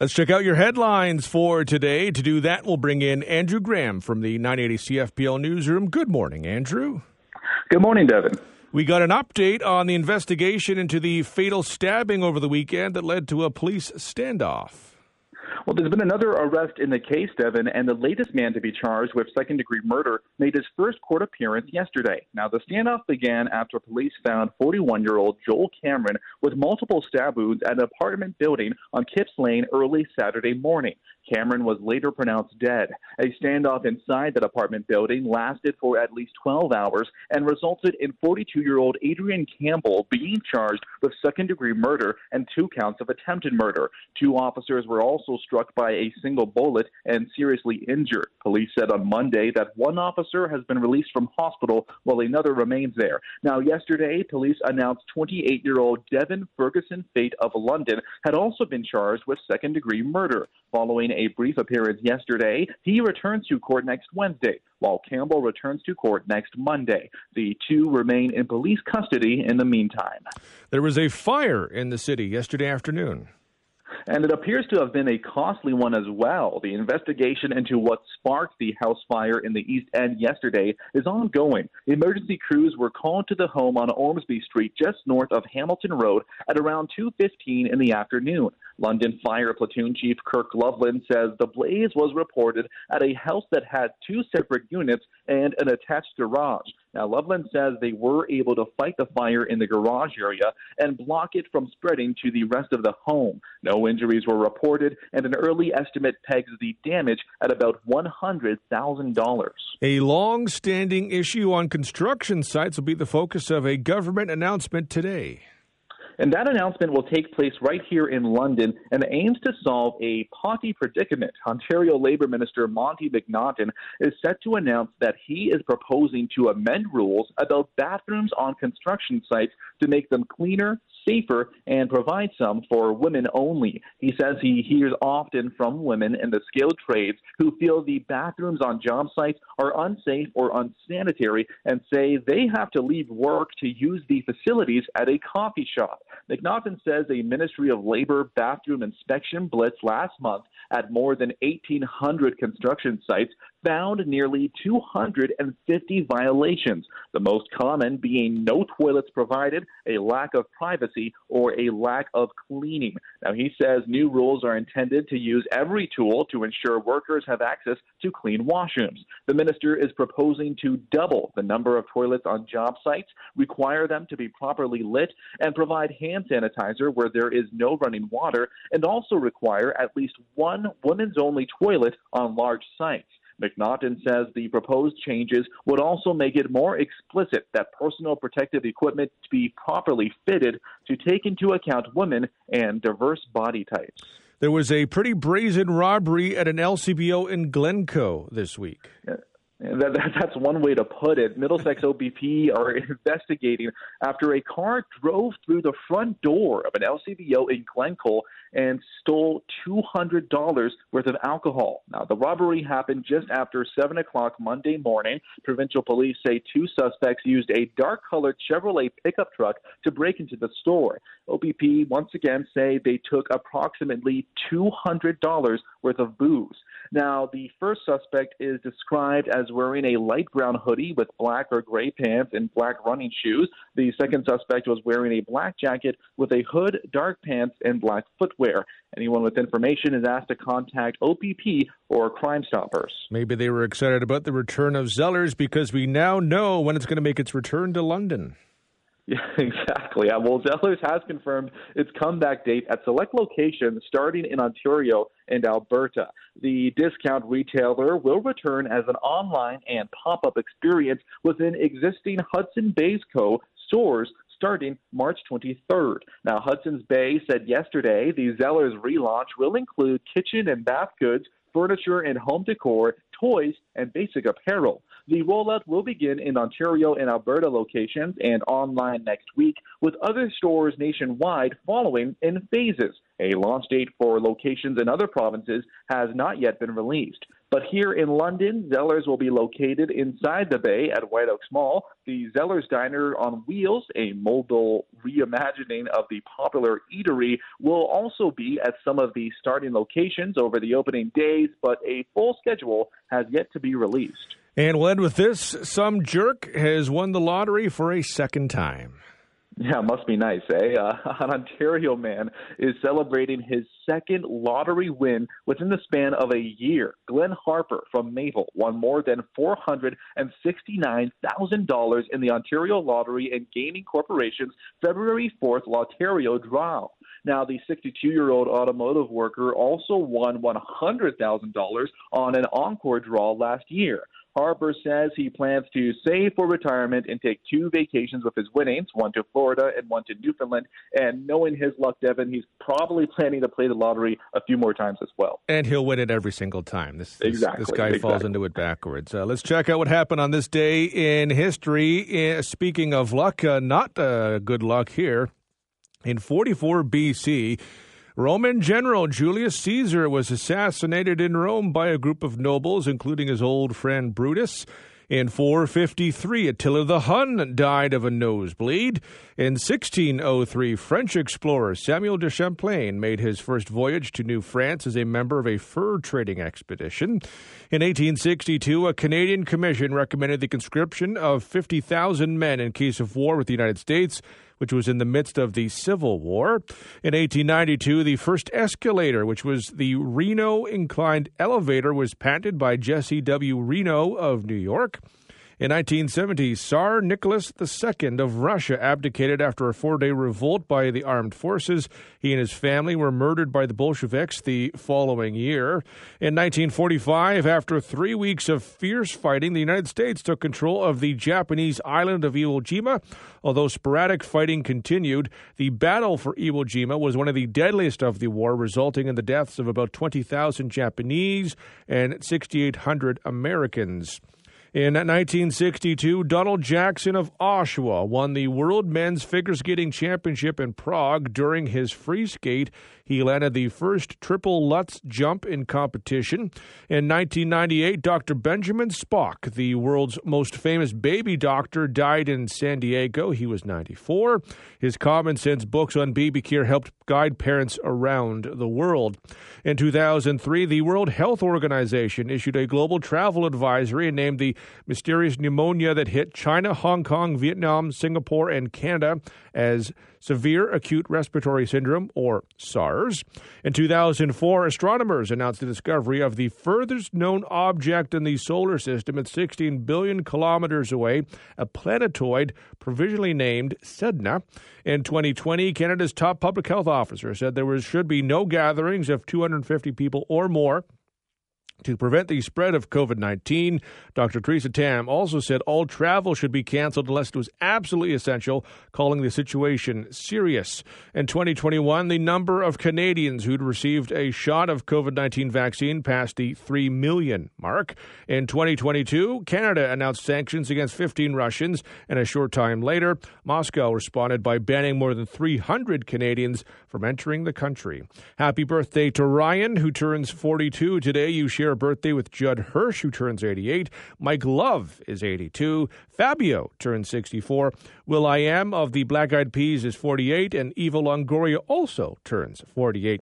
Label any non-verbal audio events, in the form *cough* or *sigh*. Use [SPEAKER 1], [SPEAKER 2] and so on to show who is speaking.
[SPEAKER 1] Let's check out your headlines for today. To do that, we'll bring in Andrew Graham from the 980 CFPL newsroom. Good morning, Andrew.
[SPEAKER 2] Good morning, Devon.
[SPEAKER 1] We got an update on the investigation into the fatal stabbing over the weekend that led to a police standoff.
[SPEAKER 2] Well, there's been another arrest in the case, Devon, and the latest man to be charged with second degree murder made his first court appearance yesterday. Now, the standoff began after police found 41 year old Joel Cameron with multiple stab wounds at an apartment building on Kipps Lane early Saturday morning. Cameron was later pronounced dead. A standoff inside that apartment building lasted for at least 12 hours and resulted in 42 year old Adrian Campbell being charged with second degree murder and two counts of attempted murder. Two officers were also struck by a single bullet and seriously injured. Police said on Monday that one officer has been released from hospital while another remains there. Now, yesterday, police announced 28 year old Devin Ferguson Fate of London had also been charged with second degree murder. Following a brief appearance yesterday, he returns to court next Wednesday, while Campbell returns to court next Monday. The two remain in police custody in the meantime.
[SPEAKER 1] There was a fire in the city yesterday afternoon
[SPEAKER 2] and it appears to have been a costly one as well. The investigation into what sparked the house fire in the East End yesterday is ongoing. Emergency crews were called to the home on Ormsby Street, just north of Hamilton Road, at around 2:15 in the afternoon. London Fire Platoon Chief Kirk Loveland says the blaze was reported at a house that had two separate units and an attached garage. Now, Loveland says they were able to fight the fire in the garage area and block it from spreading to the rest of the home. No injuries were reported, and an early estimate pegs the damage at about $100,000.
[SPEAKER 1] A long standing issue on construction sites will be the focus of a government announcement today.
[SPEAKER 2] And that announcement will take place right here in London and aims to solve a potty predicament. Ontario Labour Minister Monte McNaughton is set to announce that he is proposing to amend rules about bathrooms on construction sites to make them cleaner, safer and provide some for women only. He says he hears often from women in the skilled trades who feel the bathrooms on job sites are unsafe or unsanitary and say they have to leave work to use the facilities at a coffee shop. McNaughton says a Ministry of Labor bathroom inspection blitz last month at more than 1,800 construction sites found nearly 250 violations, the most common being no toilets provided, a lack of privacy, or a lack of cleaning. Now, he says new rules are intended to use every tool to ensure workers have access to clean washrooms. The minister is proposing to double the number of toilets on job sites, require them to be properly lit, and provide hand sanitizer where there is no running water, and also require at least one women's only toilet on large sites. McNaughton says the proposed changes would also make it more explicit that personal protective equipment be properly fitted to take into account women and diverse body types.
[SPEAKER 1] There was a pretty brazen robbery at an LCBO in Glencoe this week.
[SPEAKER 2] Yeah. That, that, that's one way to put it. Middlesex *laughs* OPP are investigating after a car drove through the front door of an LCBO in Glencoe and stole $200 worth of alcohol. Now, the robbery happened just after 7 o'clock Monday morning. Provincial police say two suspects used a dark colored Chevrolet pickup truck to break into the store. OPP once again say they took approximately $200 worth of booze. Now, the first suspect is described as wearing a light brown hoodie with black or gray pants and black running shoes. The second suspect was wearing a black jacket with a hood, dark pants, and black footwear. Anyone with information is asked to contact OPP or Crime Stoppers.
[SPEAKER 1] Maybe they were excited about the return of Zellers because we now know when it's going to make its return to London. *laughs*
[SPEAKER 2] Yeah, exactly. Well, Zellers has confirmed its comeback date at select locations starting in Ontario and Alberta. The discount retailer will return as an online and pop up experience within existing Hudson's Bay Co. stores starting March 23rd. Now, Hudson's Bay said yesterday the Zellers relaunch will include kitchen and bath goods, furniture and home decor, toys, and basic apparel. The rollout will begin in Ontario and Alberta locations and online next week, with other stores nationwide following in phases. A launch date for locations in other provinces has not yet been released. But here in London, Zellers will be located inside the bay at White Oaks Mall. The Zellers Diner on Wheels, a mobile reimagining of the popular eatery, will also be at some of the starting locations over the opening days, but a full schedule has yet to be released.
[SPEAKER 1] And we'll end with this. Some jerk has won the lottery for a second time.
[SPEAKER 2] Yeah, must be nice, eh? Uh, *laughs* an Ontario man is celebrating his second lottery win within the span of a year. Glenn Harper from Maple won more than $469,000 in the Ontario Lottery and Gaming Corporation's February 4th Lottario draw. Now, the 62 year old automotive worker also won $100,000 on an encore draw last year. Harper says he plans to save for retirement and take two vacations with his winnings, one to Florida and one to Newfoundland. And knowing his luck, Devon, he's probably planning to play the lottery a few more times as well.
[SPEAKER 1] And he'll win it every single time. This, this,
[SPEAKER 2] exactly,
[SPEAKER 1] this guy
[SPEAKER 2] exactly.
[SPEAKER 1] falls into it backwards. Uh, let's check out what happened on this day in history. Uh, speaking of luck, uh, not uh, good luck here. In 44 BC, Roman general Julius Caesar was assassinated in Rome by a group of nobles, including his old friend Brutus. In 453, Attila the Hun died of a nosebleed. In 1603, French explorer Samuel de Champlain made his first voyage to New France as a member of a fur trading expedition. In 1862, a Canadian commission recommended the conscription of 50,000 men in case of war with the United States which was in the midst of the Civil War. In 1892, the first escalator, which was the Reno inclined elevator, was patented by Jesse W. Reno of New York. In 1970, Tsar Nicholas II of Russia abdicated after a four day revolt by the armed forces. He and his family were murdered by the Bolsheviks the following year. In 1945, after three weeks of fierce fighting, the United States took control of the Japanese island of Iwo Jima. Although sporadic fighting continued, the battle for Iwo Jima was one of the deadliest of the war, resulting in the deaths of about 20,000 Japanese and 6,800 Americans. In 1962, Donald Jackson of Oshawa won the World Men's Figure Skating Championship in Prague during his free skate. He landed the first triple Lutz jump in competition. In 1998, Dr. Benjamin Spock, the world's most famous baby doctor, died in San Diego. He was 94. His common sense books on baby care helped guide parents around the world. In 2003, the World Health Organization issued a global travel advisory and named the mysterious pneumonia that hit China, Hong Kong, Vietnam, Singapore, and Canada as severe acute respiratory syndrome, or SARS. In 2004, astronomers announced the discovery of the furthest known object in the solar system at 16 billion kilometers away, a planetoid provisionally named Sedna. In 2020, Canada's top public health officer said there was, should be no gatherings of 250 people or more to prevent the spread of COVID 19, Dr. Teresa Tam also said all travel should be canceled unless it was absolutely essential, calling the situation serious. In 2021, the number of Canadians who'd received a shot of COVID 19 vaccine passed the 3 million mark. In 2022, Canada announced sanctions against 15 Russians, and a short time later, Moscow responded by banning more than 300 Canadians from entering the country. Happy birthday to Ryan, who turns 42 today. You share a birthday with Judd Hirsch, who turns 88. Mike Love is 82. Fabio turns 64. will.i.am of the Black Eyed Peas is 48. And Eva Longoria also turns 48.